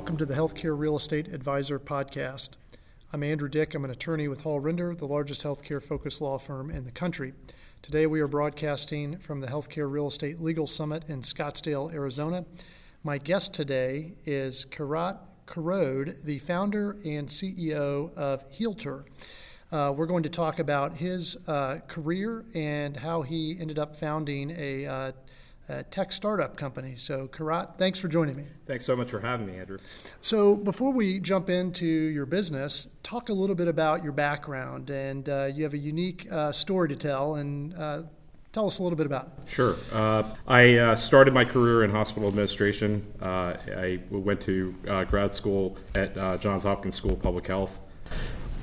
welcome to the Healthcare Real Estate Advisor podcast. I'm Andrew Dick. I'm an attorney with Hall Render, the largest healthcare focused law firm in the country. Today we are broadcasting from the Healthcare Real Estate Legal Summit in Scottsdale, Arizona. My guest today is Kirat Karode, the founder and CEO of Healtor. Uh, we're going to talk about his uh, career and how he ended up founding a, uh, tech startup company. So, Kirat, thanks for joining me. Thanks so much for having me, Andrew. So, before we jump into your business, talk a little bit about your background. And uh, you have a unique uh, story to tell, and uh, Tell us a little bit about it. Sure. Uh, I uh, started my career in hospital administration. Uh, I went to grad school at Johns Hopkins School of Public Health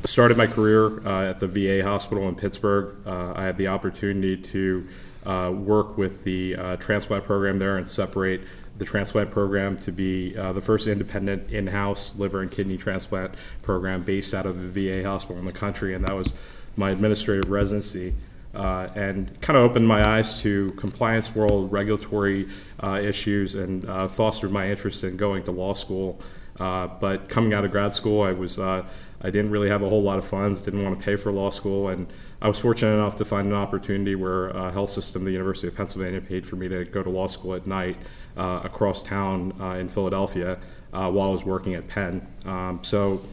started my career uh, at the VA hospital in Pittsburgh. Uh, I had the opportunity to uh, work with the uh, transplant program there and separate the transplant program to be uh, the first independent in house liver and kidney transplant program based out of the VA hospital in the country. And that was my administrative residency. Uh, and kind of opened my eyes to compliance world, regulatory issues, and fostered my interest in going to law school. but coming out of grad school, I was I didn't really have a whole lot of funds, didn't want to pay for law school, and I was fortunate enough to find an opportunity where a health system, the University of Pennsylvania, paid for me to go to law school at night uh, across town uh, in Philadelphia uh, while I was working at Penn. Um, so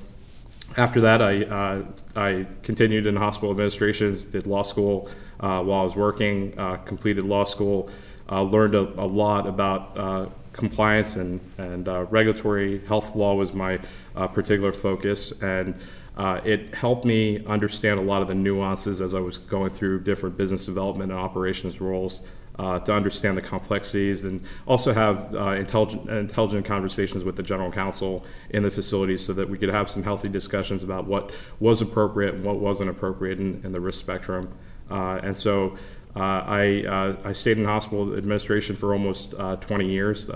after that, I, uh, I continued in hospital administration, did law school uh, while I was working, uh, completed law school, learned a, a, lot about compliance and, and regulatory health law was my particular focus, and uh, it helped me understand a lot of the nuances as I was going through different business development and operations roles. Uh, to understand the complexities and also have uh, intelligent, intelligent conversations with the general counsel in the facility so that we could have some healthy discussions about what was appropriate and what wasn't appropriate in, in the risk spectrum. Uh, and so uh, I, uh, I stayed in hospital administration for almost uh, 20 years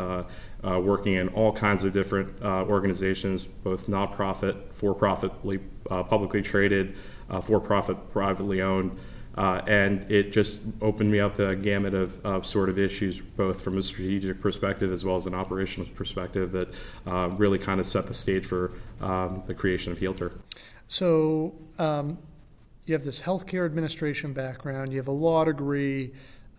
uh, working in all kinds of different uh, organizations, both nonprofit, for-profitly, uh, publicly traded, uh, for-profit, privately owned, uh, and it just opened me up to a gamut of, of, sort of issues, both from a strategic perspective as well as an operational perspective, that uh, really kind of set the stage for um, the creation of Healtor. So. Um, you have this healthcare administration background, you have a law degree.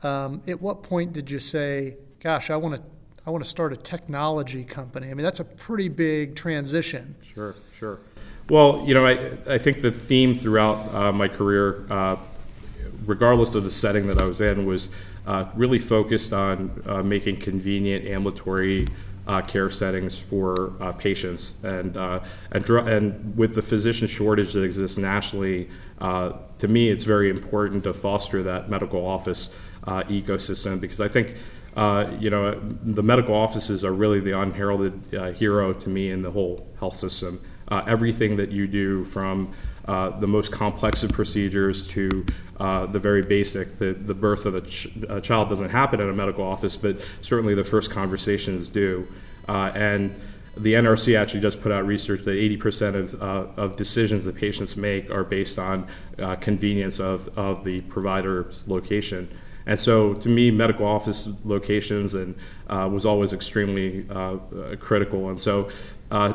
Um, at what point did you say, gosh, I want to I want to start a technology company. I mean, that's a pretty big transition. Sure, sure. Well, you know, I, I think the theme throughout uh, my career, uh, regardless of the setting that I was in, was uh, really focused on uh, making convenient ambulatory uh, care settings for uh, patients. And, and, and with the physician shortage that exists nationally, to me, it's very important to foster that medical office ecosystem because I think uh, you know, the medical offices are really the unheralded uh, hero to me in the whole health system. Uh, everything that you do from uh, the most complex of procedures to uh, the very basic, the, the birth of a, ch- a, child doesn't happen at a medical office, but certainly the first conversations do. and the NRC actually just put out research that 80% of, of decisions that patients make are based on convenience of, of the provider's location. And so, to me, medical office locations and uh, was always extremely uh, critical. And so, uh,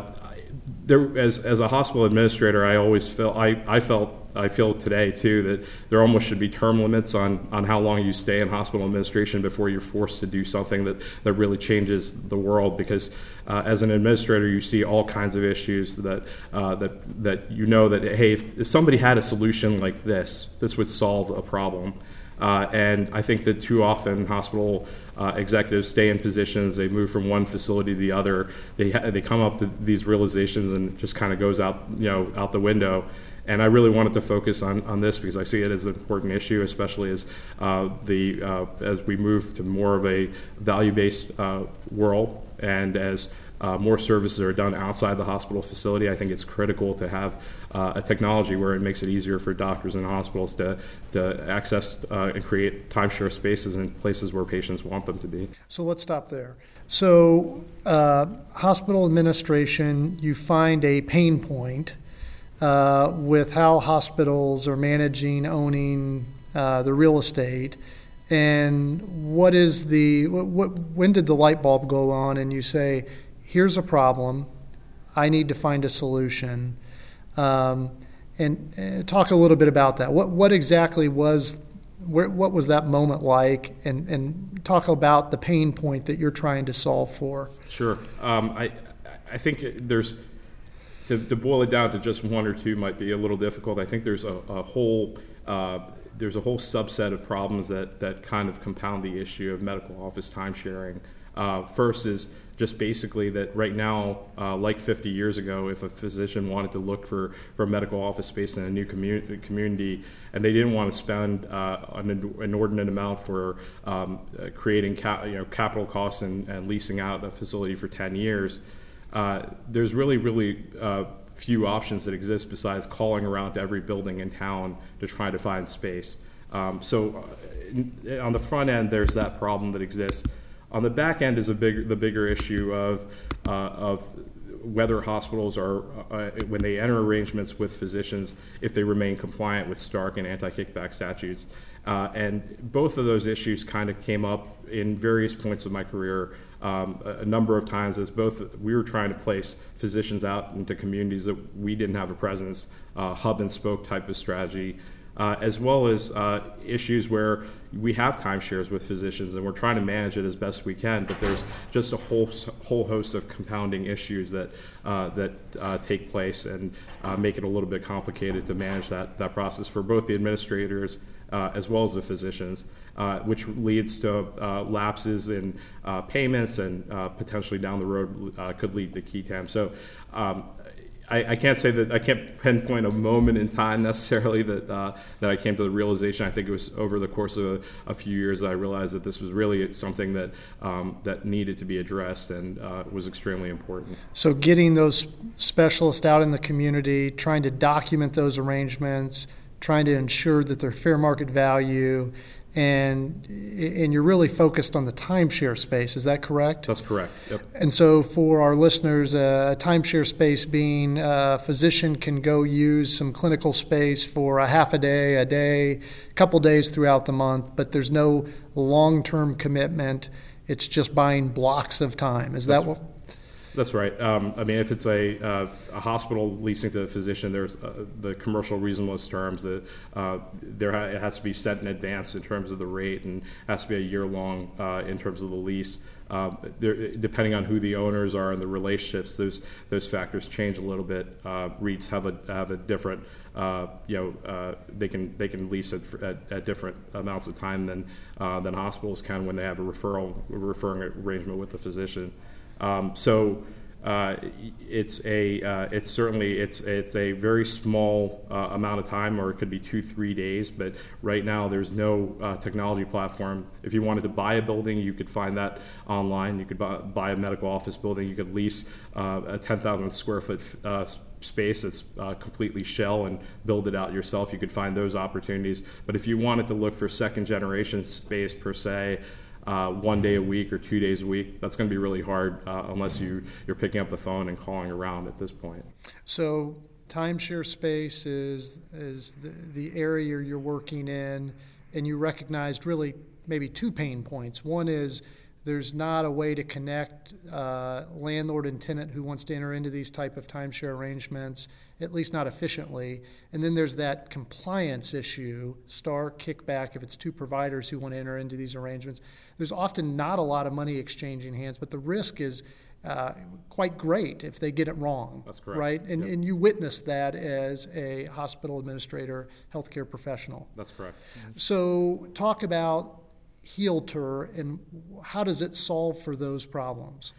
there, as, as a hospital administrator, I always felt I, I felt I feel today too that there almost should be term limits on, on how long you stay in hospital administration before you're forced to do something that, that really changes the world. Because uh, as an administrator, you see all kinds of issues that uh, that that you know that hey, if, if somebody had a solution like this, this would solve a problem. Uh, and I think that too often hospital uh, executives stay in positions, they move from one facility to the other, they, ha- they come up to these realizations and just kind of goes out, you know, out the window. And I really wanted to focus on, on this because I see it as an important issue, especially as uh, the uh, as we move to more of a value based uh, world and as uh, more services are done outside the hospital facility. I think it's critical to have uh, a technology where it makes it easier for doctors and hospitals to, to access uh, and create timeshare spaces in places where patients want them to be. So let's stop there. So, uh, hospital administration, you find a pain point uh, with how hospitals are managing, owning uh, the real estate. And what is the what, what, when did the light bulb go on and you say here's a problem I need to find a solution. Um, and, uh, talk a little bit about that. What what exactly was where, what was that moment like? And and talk about the pain point that you're trying to solve for. Sure. Um, I I think there's to, to, boil it down to just one or two might be a little difficult. I think there's a, a whole uh, there's a whole subset of problems that that kind of compound the issue of medical office time sharing. Uh, first is just basically that right now, uh, like 50 years ago, if a physician wanted to look for, for medical office space in a new community, community and they didn't want to spend uh, an inordinate amount for um, uh, creating cap, you know, capital costs and, and, leasing out a facility for 10 years, uh, there's really, really uh, few options that exist besides calling around to every building in town to try to find space. Um, so uh, on the front end, there's that problem that exists. On the back end is big, the bigger issue of, uh, of whether hospitals are, uh, when they enter arrangements with physicians, if they remain compliant with Stark and anti kickback statutes. Uh, and both of those issues kind of came up in various points of my career um, a, a, number of times as both we were trying to place physicians out into communities that we didn't have a presence, uh, hub and spoke type of strategy, uh, as well as uh, issues where we have timeshares with physicians and we're trying to manage it as best we can, but there's just a whole whole host of compounding issues that uh, that uh, take place and uh, make it a little bit complicated to manage that that process for both the administrators uh, as well as the physicians. Uh, which leads to uh, lapses in payments and potentially down the road could lead to qui tam. So um, I, I, can't say that I can't pinpoint a moment in time necessarily that uh, that I came to the realization. I think it was over the course of a, a few years that I realized that this was really something that um, that needed to be addressed and uh, was extremely important. So, getting those specialists out in the community, trying to document those arrangements, trying to ensure that they're fair market value, and and you're really focused on the timeshare space. Is that correct? That's correct. Yep. And so, for our listeners, uh, a timeshare space being a physician can go use some clinical space for a half a day, a day, a couple days throughout the month, but there's no long-term commitment. It's just buying blocks of time. Is That's that what? That's right. Um, I mean, if it's a, uh, a hospital leasing to a physician, there's uh, the commercial reasonableness terms that uh, there ha- it has to be set in advance in terms of the rate and has to be a year long uh, in terms of the lease. Um, depending on who the owners are and the relationships, those those factors change a little bit. Uh, REITs have a have a different, uh, you know, uh, they can they can lease at, at, at, different amounts of time than uh, than hospitals can when they have a referral a referring arrangement with the physician. Um, so uh, it's a uh, it's certainly it's it's a very small uh, amount of time, or it could be two three days. But right now, there's no uh, technology platform. If you wanted to buy a building, you could find that online. You could buy, buy a medical office building. You could lease uh, a 10,000 square foot uh, space that's completely shell and build it out yourself. You could find those opportunities. But if you wanted to look for second generation space per se, uh, one day a week or two days a week, that's going to be really hard uh, unless you, you're picking up the phone and calling around at this point. So, timeshare space is, is the, the area you're working in, and you recognized really maybe two pain points. One is there's not a way to connect uh, landlord and tenant who wants to enter into these type of timeshare arrangements, at least not efficiently. And then there's that compliance issue, Stark kickback if it's two providers who want to enter into these arrangements. There's often not a lot of money exchanging hands, but the risk is uh, quite great if they get it wrong. That's correct. Right? And, yep. and you witness that as a hospital administrator, healthcare professional. That's correct. So, talk about Healtor and how does it solve for those problems?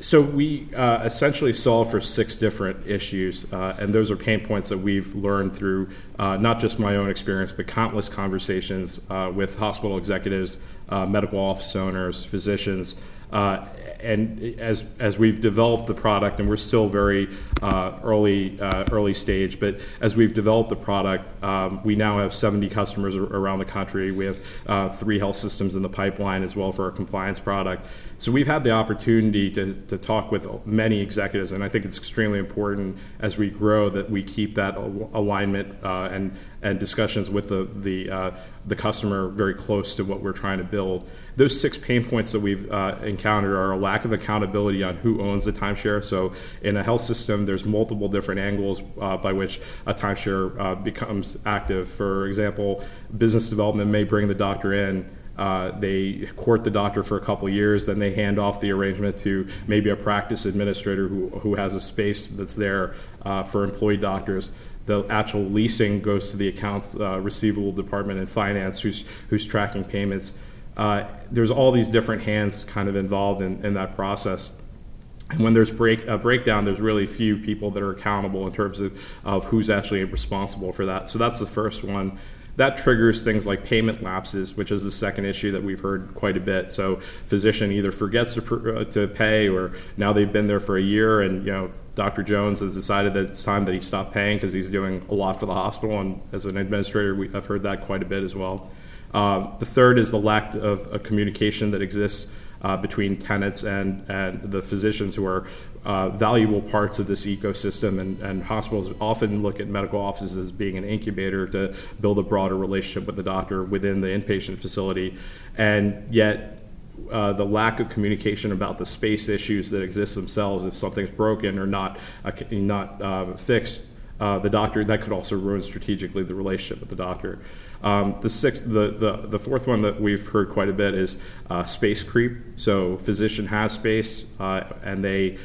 So we uh, essentially solve for six different issues, uh, and those are pain points that we've learned through uh, not just my own experience, but countless conversations uh, with hospital executives, uh, medical office owners, physicians, uh, and as as we've developed the product, and we're still very uh, early uh, early stage, but as we've developed the product, um, we now have 70 customers around the country. We have uh, three health systems in the pipeline as well for our compliance product. So we've had the opportunity to, to talk with many executives, and I think it's extremely important as we grow that we keep that alignment uh, and and discussions with the the uh, the customer very close to what we're trying to build. Those six pain points that we've uh, encountered are a lack of accountability on who owns the timeshare. So in a health system, there's multiple different angles uh, by which a timeshare uh, becomes active. For example, business development may bring the doctor in. Uh, they court the doctor for a couple years, then they hand off the arrangement to maybe a practice administrator who, who has a space that's there uh, for employee doctors the actual leasing goes to the accounts uh, receivable department and finance who's who's tracking payments. Uh, there's all these different hands kind of involved in, in that process. And when there's break, a breakdown, there's really few people that are accountable in terms of, of who's actually responsible for that. So that's the first one. That triggers things like payment lapses, which is the second issue that we've heard quite a bit. So physician either forgets to, uh, to pay, or now they've been there for a year, and you know Dr. Jones has decided that it's time that he stop paying because he's doing a lot for the hospital. And as an administrator, we, I've heard that quite a bit as well. Uh, the third is the lack of, communication that exists uh, between tenants and, and the physicians who are uh, valuable parts of this ecosystem. And, and, hospitals often look at medical offices as being an incubator to build a broader relationship with the doctor within the inpatient facility. And yet, uh, the lack of communication about the space issues that exist themselves, if something's broken or not uh, not uh, fixed, the doctor that could also ruin strategically the relationship with the doctor. Um, the sixth, the, the the fourth one that we've heard quite a bit is uh, space creep. So physician has space and they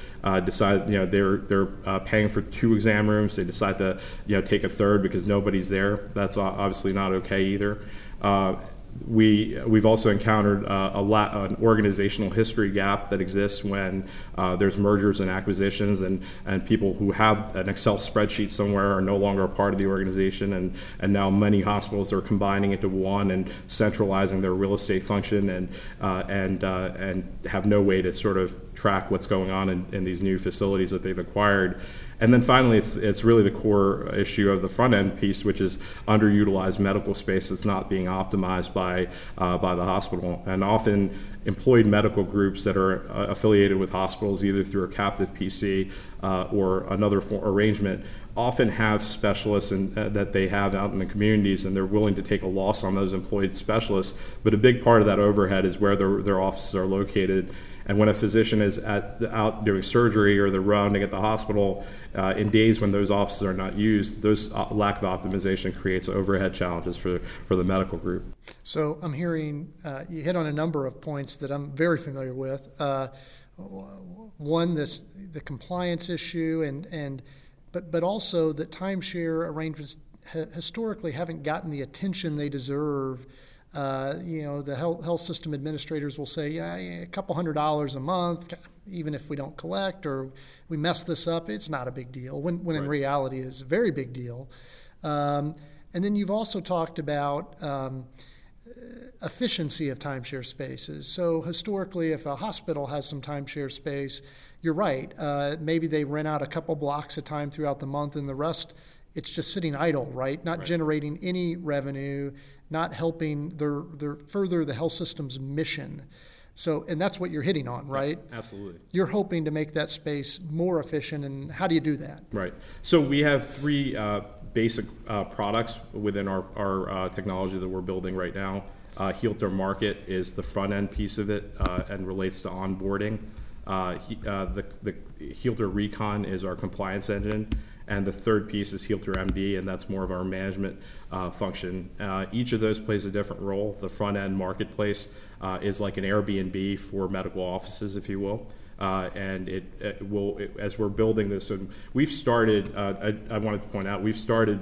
decide you know they're they're paying for two exam rooms. They decide to you know take a third because nobody's there. That's obviously not okay either we we've also encountered uh, a lot an organizational history gap that exists when uh, there's mergers and acquisitions and and people who have an Excel spreadsheet somewhere are no longer a part of the organization and and now many hospitals are combining into one and centralizing their real estate function and uh, and uh, and have no way to sort of track what's going on in, in these new facilities that they've acquired and then finally, it's, it's really the core issue of the front end piece, which is underutilized medical space that's not being optimized by, uh, by the hospital. And often, employed medical groups that are uh, affiliated with hospitals, either through a captive PC uh, or another arrangement, often have specialists in, uh, that they have out in the communities and they're willing to take a loss on those employed specialists. But a big part of that overhead is where their, their offices are located and when a physician is at out doing surgery or they're rounding at the hospital, uh, in days when those offices are not used, those uh, lack of optimization creates overhead challenges for for the medical group. So I'm hearing uh, you hit on a number of points that I'm very familiar with. Uh, one, this the compliance issue, and and but but also that timeshare arrangements historically haven't gotten the attention they deserve uh, you know, the health, health system administrators will say, yeah, a couple hundred dollars a month, even if we don't collect or we mess this up, it's not a big deal. When, when right. in reality, it's a very big deal. Um, and then you've also talked about um, efficiency of timeshare spaces. So historically, if a hospital has some timeshare space, you're right. Uh, maybe they rent out a couple blocks of time throughout the month, and the rest it's just sitting idle, right? Not right. generating any revenue, not helping their, their further the health system's mission. So, and that's what you're hitting on, right? Absolutely. You're hoping to make that space more efficient, and how do you do that? Right. So we have three uh, basic uh, products within our, our uh, technology that we're building right now. Uh, Healtor Market is the front end piece of it uh, and relates to onboarding. Uh, he, uh, the, the Healtor Recon is our compliance engine, and the third piece is Healtor MD, and that's more of our management uh, function. Uh, each of those plays a different role. The front end marketplace uh, is like an Airbnb for medical offices, if you will. Uh, and it, it will, it, as we're building this, and we've started, uh, I, I, wanted to point out, we've started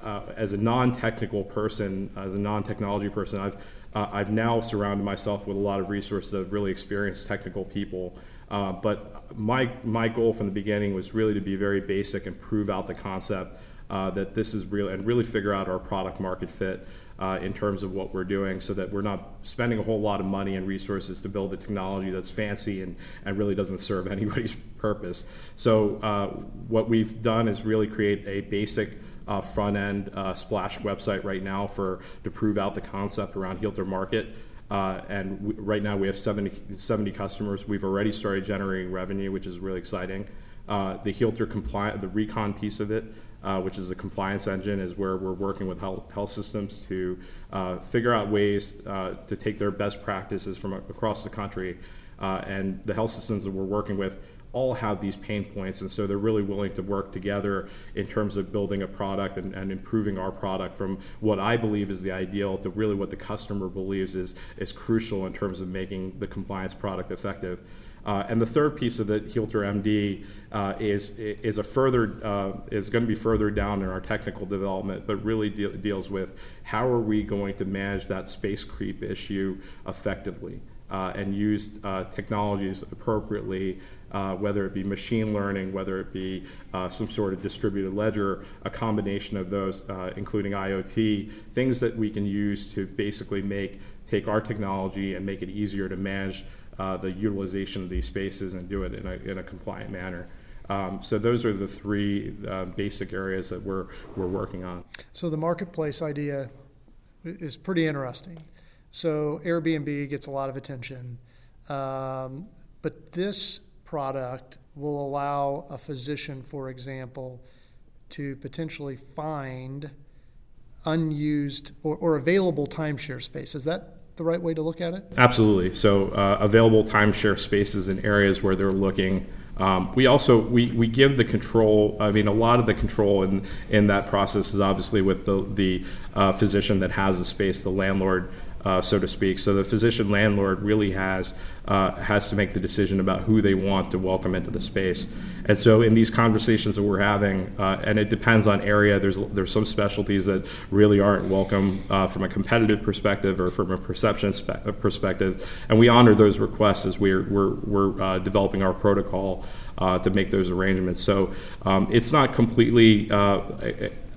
uh, as a non technical person, as a non technology person, I've, I've now surrounded myself with a lot of resources of really experienced technical people. But my, my goal from the beginning was really to be very basic and prove out the concept uh, that this is real and really figure out our product market fit uh, in terms of what we're doing so that we're not spending a whole lot of money and resources to build a technology that's fancy and, and really doesn't serve anybody's purpose. So, uh, what we've done is really create a basic uh, front end uh, splash website right now for to prove out the concept around Healtor Market. Uh, and right now we have 70, 70 customers. We've already started generating revenue, which is really exciting. Uh, the Healthcare compliant, the recon piece of it, uh, which is the compliance engine, is where we're working with health, health systems to uh, figure out ways uh, to take their best practices from across the country. Uh, and the health systems that we're working with all have these pain points, and so they're really willing to work together in terms of building a product and, and, improving our product from what I believe is the ideal to really what the customer believes is is crucial in terms of making the compliance product effective. Uh, and the third piece of the Healtor MD uh, is is a further uh, is going to be further down in our technical development, but really de- deals with how are we going to manage that space creep issue effectively uh, and use uh, technologies appropriately. Uh, whether it be machine learning, whether it be some sort of distributed ledger, a combination of those, including IoT, things that we can use to basically make take our technology and make it easier to manage uh, the utilization of these spaces and do it in a, in a compliant manner. Um, so those are the three uh, basic areas that we're we're working on. So the marketplace idea is pretty interesting. So Airbnb gets a lot of attention, um, but this product will allow a physician, for example, to potentially find unused or, or available timeshare space. Is that the right way to look at it? Absolutely. So uh, available timeshare spaces in areas where they're looking. Um, we also we, we give the control. I mean, a lot of the control in in that process is obviously with the the uh, physician that has the space, the landlord, uh, so to speak. So the physician landlord really has uh, has to make the decision about who they want to welcome into the space. And so, in these conversations that we're having, uh, and it depends on area. There's there's some specialties that really aren't welcome uh, from a competitive perspective or from a perception spe- uh, perspective, and we honor those requests as we're we're, we're uh, developing our protocol uh, to make those arrangements. So um, it's not completely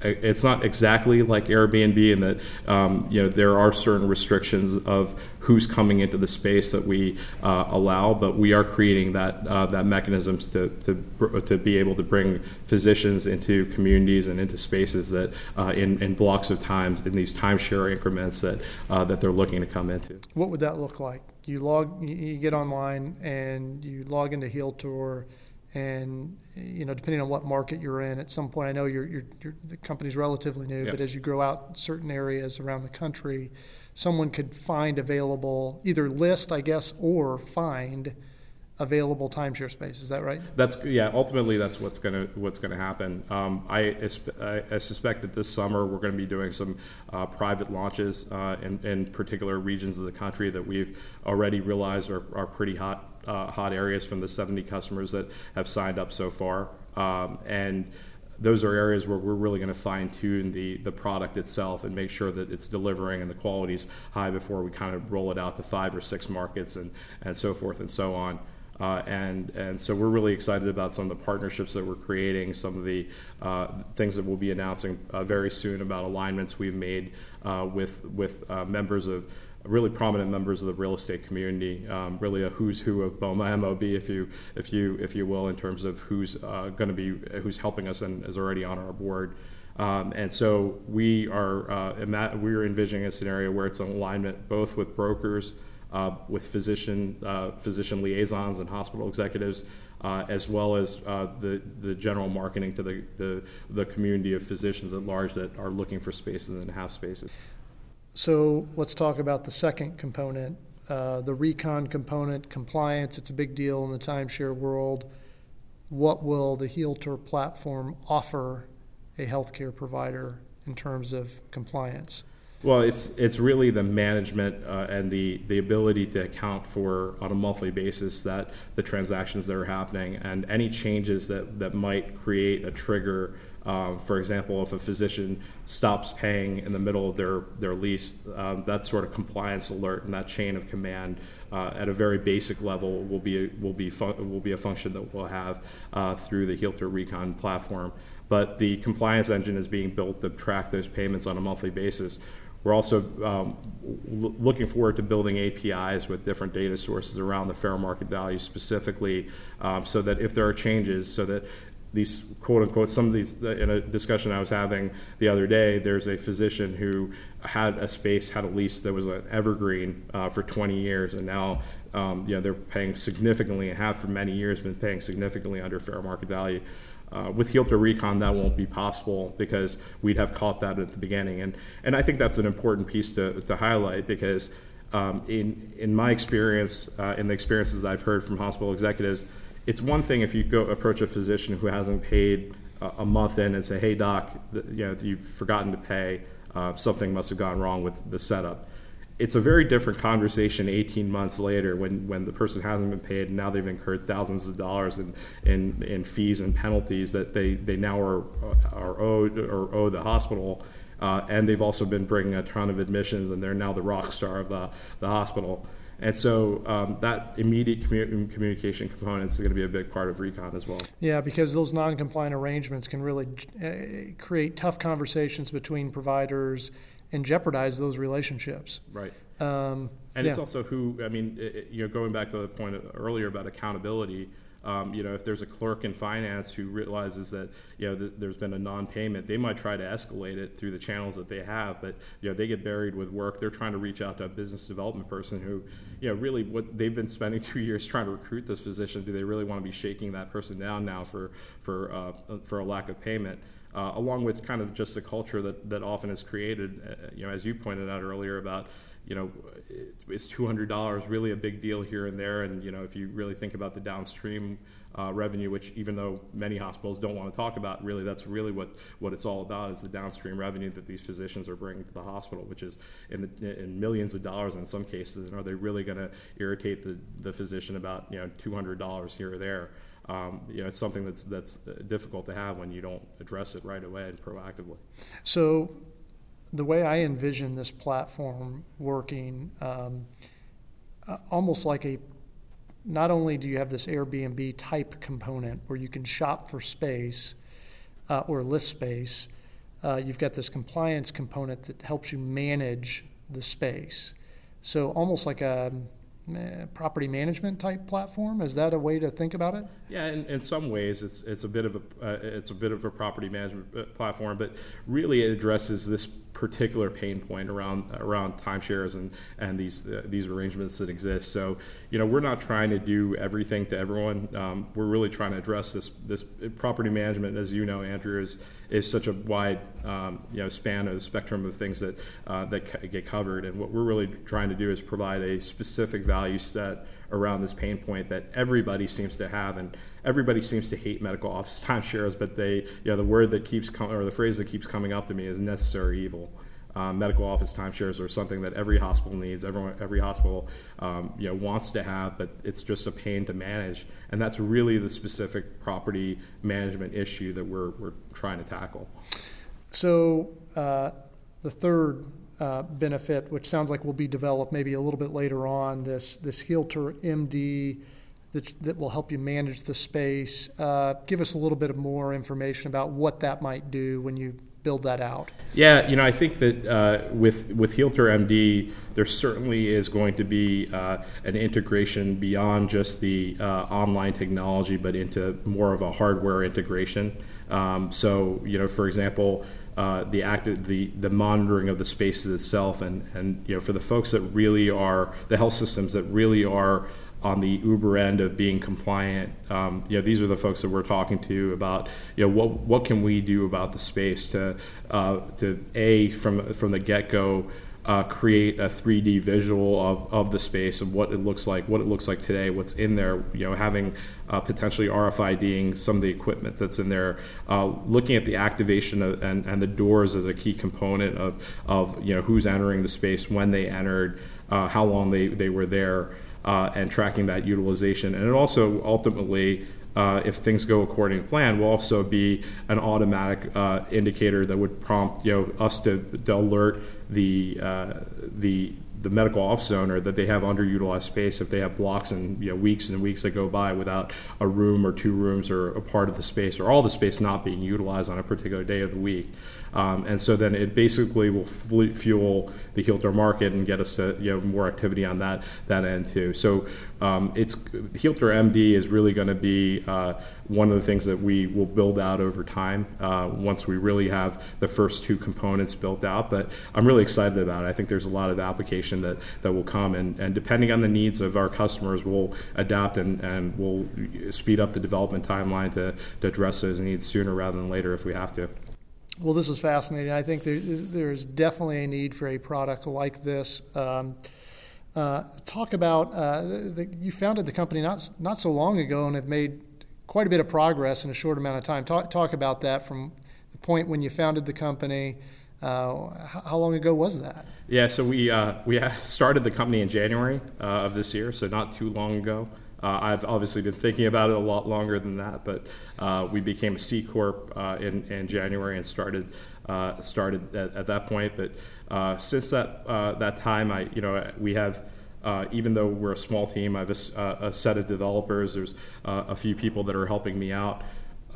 it's not exactly like Airbnb in that um, you know there are certain restrictions of who's coming into the space that we uh, allow, but we are creating that uh, that mechanisms to, to to be able to bring physicians into communities and into spaces that uh, in, in blocks of times in these timeshare increments that uh, that they're looking to come into. What would that look like? You log, you get online and you log into Healtor and you know depending on what market you're in at some point i know you're, you're, you're the company's relatively new yep. but as you grow out certain areas around the country someone could find available either list i guess or find available timeshare space. Is that right? That's yeah ultimately that's what's going to what's going to happen. Um, I, I, suspect that this summer we're going to be doing some uh, private launches uh, in, in particular regions of the country that we've already realized are, are pretty hot uh, hot areas from the 70 customers that have signed up so far. Um, and those are areas where we're really going to fine tune the, the product itself and make sure that it's delivering and the quality's high before we kind of roll it out to five or six markets and, and so forth and so on. Uh, and and so we're really excited about some of the partnerships that we're creating, some of the uh, things that we'll be announcing uh, very soon about alignments we've made uh, with with uh, members of really prominent members of the real estate community, um, really a who's who of BOMA MOB, if you if you if you will, in terms of who's uh, going to be who's helping us and is already on our board. Um, and so we are uh, we're envisioning a scenario where it's an alignment both with brokers, uh, with physician uh, physician liaisons and hospital executives. Uh, as well as uh, the the general marketing to the, the the community of physicians at large that are looking for spaces and have spaces. So let's talk about the second component, uh, the recon component, compliance. It's a big deal in the timeshare world. What will the Healtor platform offer a healthcare provider in terms of compliance? Well, it's it's really the management uh, and the the ability to account for on a monthly basis that the transactions that are happening and any changes that that might create a trigger um, for example, if a physician stops paying in the middle of their, their lease, um, that sort of compliance alert and that chain of command uh, at a very basic level will be will be fun- will be a function that we'll have uh, through the Healtor Recon platform. But the compliance engine is being built to track those payments on a monthly basis. We're also um, l- looking forward to building APIs with different data sources around the fair market value specifically, um, so that if there are changes, so that these quote unquote some of these in a discussion I was having the other day there's a physician who had a space had a lease that was an evergreen uh, for 20 years and now um, you know they're paying significantly and have for many years been paying significantly under fair market value. Uh, with Healtor Recon, that won't be possible because we'd have caught that at the beginning, and and I think that's an important piece to, to highlight because um, in in my experience, uh, in the experiences I've heard from hospital executives, it's one thing if you go approach a physician who hasn't paid a, month in and say, "Hey doc, you know you've forgotten to pay, uh, something must have gone wrong with the setup." it's a very different conversation 18 months later when, when the person hasn't been paid and now they've incurred thousands of dollars in, in, in fees and penalties that they, they now are, are owed or owe the hospital. Uh, and they've also been bringing a ton of admissions and they're now the rock star of the, the hospital. And so um, that immediate commu- communication component is going to be a big part of recon as well. Yeah, because those non-compliant arrangements can really uh, create tough conversations between providers and jeopardize those relationships. Right. Um, and yeah. it's also who I mean, it, you know, going back to the point earlier about accountability. Um, you know, if there's a clerk in finance who realizes that you know th- there's been a non-payment, they might try to escalate it through the channels that they have, but you know they get buried with work. They're trying to reach out to a business development person who, you know, really what they've been spending two years trying to recruit this physician. Do they really want to be shaking that person down now for for uh, for a lack of payment? uh, along with kind of just the culture that, that often is created, uh, you know, as you pointed out earlier about, you know, is $200 really a big deal here and there? And, you know, if you really think about the downstream uh, revenue, which even though many hospitals don't want to talk about, really that's really what, what it's all about is the downstream revenue that these physicians are bringing to the hospital, which is in, the, in millions of dollars in some cases. And are they really going to irritate the, the physician about, you know, $200 here or there? um, you know, it's something that's that's difficult to have when you don't address it right away and proactively. So, the way I envision this platform working, um, uh, almost like a not only do you have this Airbnb type component where you can shop for space uh, or list space, uh, you've got this compliance component that helps you manage the space. So almost like a property management type platform. Is that a way to think about it? Yeah, in, in some ways, it's it's a bit of a uh, it's a bit of a property management uh, platform, but really it addresses this particular pain point around around timeshares and and these uh, these arrangements that exist. So you know we're not trying to do everything to everyone. Um, we're really trying to address this this property management, as you know, Andrew is is such a wide um, you know span of spectrum of things that uh, that get covered. And what we're really trying to do is provide a specific value set around this pain point that everybody seems to have and everybody seems to hate medical office timeshares, but they, you know, the word that keeps coming, or the phrase that keeps coming up to me is necessary evil. Um, medical office timeshares are something that every hospital needs. Everyone, every hospital, um, you know, wants to have, but it's just a pain to manage. And that's really the specific property management issue that we're we're trying to tackle. So uh, the third uh, benefit, which sounds like will be developed maybe a little bit later on, this this Healtor MD that, that will help you manage the space. Uh, give us a little bit of more information about what that might do when you build that out. Yeah, you know, I think that uh, with with Healtor MD, there certainly is going to be uh, an integration beyond just the uh, online technology, but into more of a hardware integration. Um, so, you know, for example. Uh, the active the the monitoring of the spaces itself and and you know for the folks that really are the health systems that really are on the Uber end of being compliant. Um, you know, these are the folks that we're talking to about, you know, what what can we do about the space to uh, to a from from the get go. Uh, create a 3D visual of, of the space of what it looks like, what it looks like today, what's in there. You know, having uh, potentially RFIDing some of the equipment that's in there, uh, looking at the activation of, and, and the doors as a key component of, of you know who's entering the space, when they entered, uh, how long they, they were there uh, and tracking that utilization. And it also ultimately, uh, if things go according to plan, will also be an automatic uh, indicator that would prompt you know us to, to alert the uh, the the medical office owner that they have underutilized space if they have blocks and you know weeks and weeks that go by without a room or two rooms or a part of the space or all the space not being utilized on a particular day of the week. Um, and so then it basically will fuel the Healtor market and get us to you know more activity on that that end too. So um, it's Healtor MD is really going to be uh, one of the things that we will build out over time uh, once we really have the first two components built out. But I'm really excited about it. I think there's a lot of application that, that will come, and, and depending on the needs of our customers, we'll adapt and, and we'll speed up the development timeline to, to address those needs sooner rather than later if we have to. Well, this is fascinating. I think there's, there's definitely a need for a product like this. Um, uh, talk about uh, the, you founded the company not not so long ago and have made quite a bit of progress in a short amount of time. Talk talk about that from the point when you founded the company. Uh, how long ago was that? Yeah, so we uh, we started the company in January uh, of this year, so not too long ago. Uh, I've obviously been thinking about it a lot longer than that, but we became a C corp in, in January and started started at, at, that point. But uh, since that uh, that time, I you know we have. Uh, even though we're a small team, I have a, a set of developers. There's a few people that are helping me out.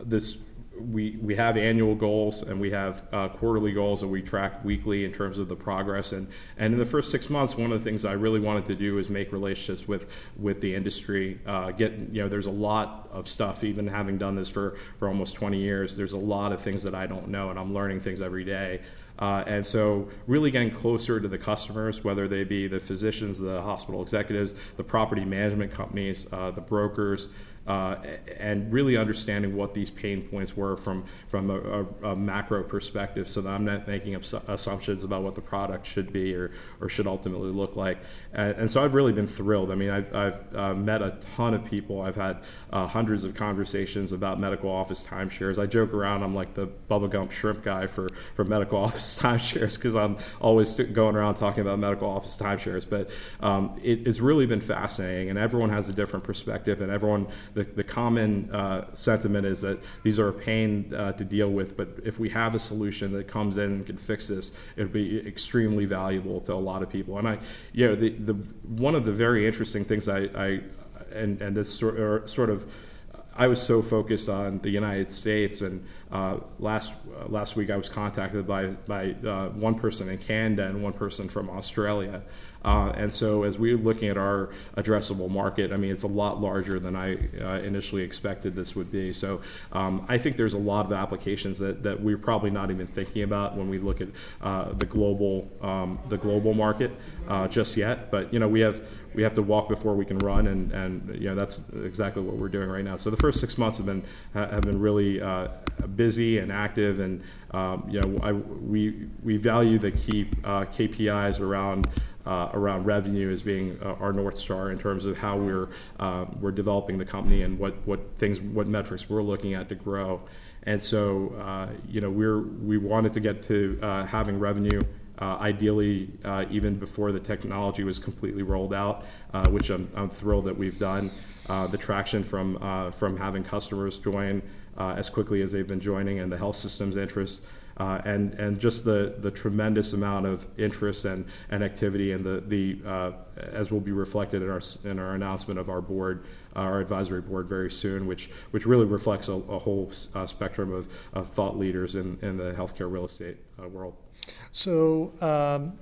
This we we have annual goals and we have uh, quarterly goals that we track weekly in terms of the progress. And and in the first six months one of the things I really wanted to do is make relationships with with the industry uh, get you know there's a lot of stuff even having done this for for almost 20 years there's a lot of things that I don't know and I'm learning things every day. Uh, and so, really getting closer to the customers, whether they be the physicians, the hospital executives, the property management companies, uh, the brokers, uh, and really understanding what these pain points were from from a, a, a, macro perspective, so that I'm not making assumptions about what the product should be or, or should ultimately look like. And, and so I've really been thrilled. I mean, I've, I've uh, met a ton of people. I've had uh, hundreds of conversations about medical office timeshares. I joke around I'm like the Bubba Gump shrimp guy for for medical office timeshares because I'm always going around talking about medical office timeshares. But um, it, it's really been fascinating, and everyone has a different perspective, and everyone the, the common uh, sentiment is that these are a pain uh, to deal with, but if we have a solution that comes in and can fix this, it would be extremely valuable to a lot of people. And I, you know, the, the one of the very interesting things I, I and, and this sort, sort of I was so focused on the United States, and uh, last uh, last week I was contacted by by uh, one person in Canada and one person from Australia, uh, and so, as we're looking at our addressable market, I mean, it's a lot larger than I uh, initially expected this would be. So, um, I think there's a lot of applications that, that we're probably not even thinking about when we look at uh, the global um, the global market uh, just yet. But you know, we have we have to walk before we can run, and, and you know that's exactly what we're doing right now. So the first six months have been have been really uh, busy and active, and um, you know I, we we value the key uh, KPIs around uh, around revenue as being uh, our north star in terms of how we're uh, we're developing the company and what what things what metrics we're looking at to grow. And so, uh, you know, we're we wanted to get to uh, having revenue. Uh, ideally, even before the technology was completely rolled out, which I'm, I'm, thrilled that we've done. the traction from from having customers join as quickly as they've been joining, and the health system's interest uh, and and just the the tremendous amount of interest and, and activity and the the uh, as will be reflected in our in our announcement of our board uh, our advisory board very soon which which really reflects a, a whole uh, spectrum of, of, thought leaders in, in the healthcare real estate uh, world. So um,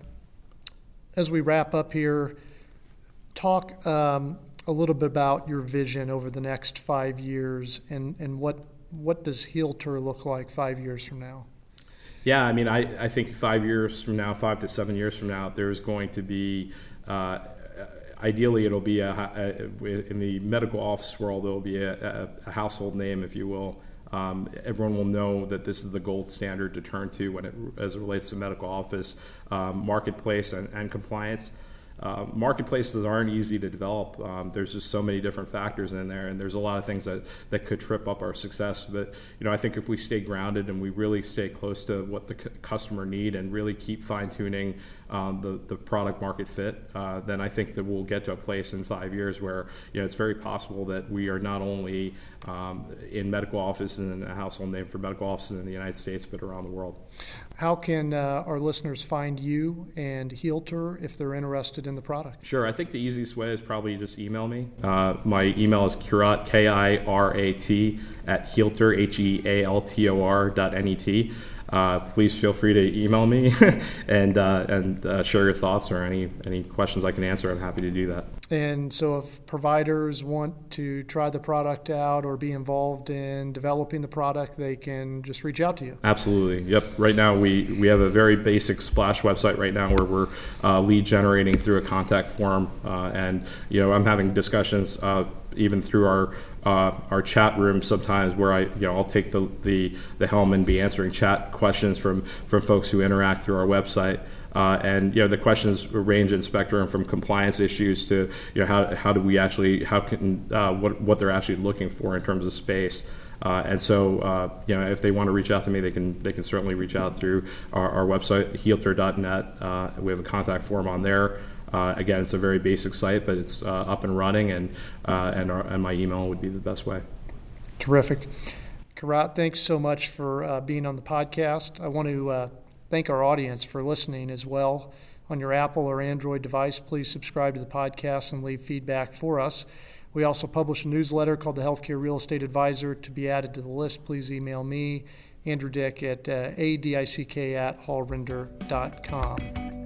as we wrap up here talk um, a little bit about your vision over the next five years and and what what does Healtor look like five years from now yeah, I mean, I, I think five years from now, five to seven years from now, there's going to be, uh, ideally, it'll be a, a, in the medical office world, it'll be a, a household name, if you will. Um, everyone will know that this is the gold standard to turn to when it, as it relates to medical office um, marketplace and, and compliance. Uh, marketplaces aren't easy to develop. Um, there's just so many different factors in there, and there's a lot of things that, that could trip up our success. But you know, I think if we stay grounded and we really stay close to what the c- customer need and really keep fine tuning um, the the product market fit, uh, then I think that we'll get to a place in five years where you know it's very possible that we are not only um, in medical offices and a household name for medical offices in the United States, but around the world. How can uh, our listeners find you and Healtor if they're interested in the product? Sure. I think the easiest way is probably just email me. Uh, my email is Kirat, K I R A T, at Healtor, H E A L T O R dot N E T. uh, please feel free to email me and uh, and uh, share your thoughts or any any questions I can answer. I'm happy to do that. And so, if providers want to try the product out or be involved in developing the product, they can just reach out to you. Absolutely. Yep. Right now, we, we have a very basic splash website right now where we're uh, lead generating through a contact form, uh, and you know I'm having discussions uh, even through our uh, our chat room sometimes where I you know I'll take the, the the helm and be answering chat questions from from folks who interact through our website. Uh, and you know the questions range in spectrum from compliance issues to you know how, how do we actually how can uh, what what they're actually looking for in terms of space. Uh, and so, uh, you know, if they want to reach out to me, they can they can certainly reach out through our, our website, healtor.net. Uh, we have a contact form on there. Uh, again, it's a very basic site, but it's up and running, and and, our, and my email would be the best way. Terrific. Kirat, thanks so much for being on the podcast. I want to thank our audience for listening as well. On your Apple or Android device, please subscribe to the podcast and leave feedback for us. We also publish a newsletter called the Healthcare Real Estate Advisor. To be added to the list, please email me, Andrew Dick, at uh, adick at hallrender.com.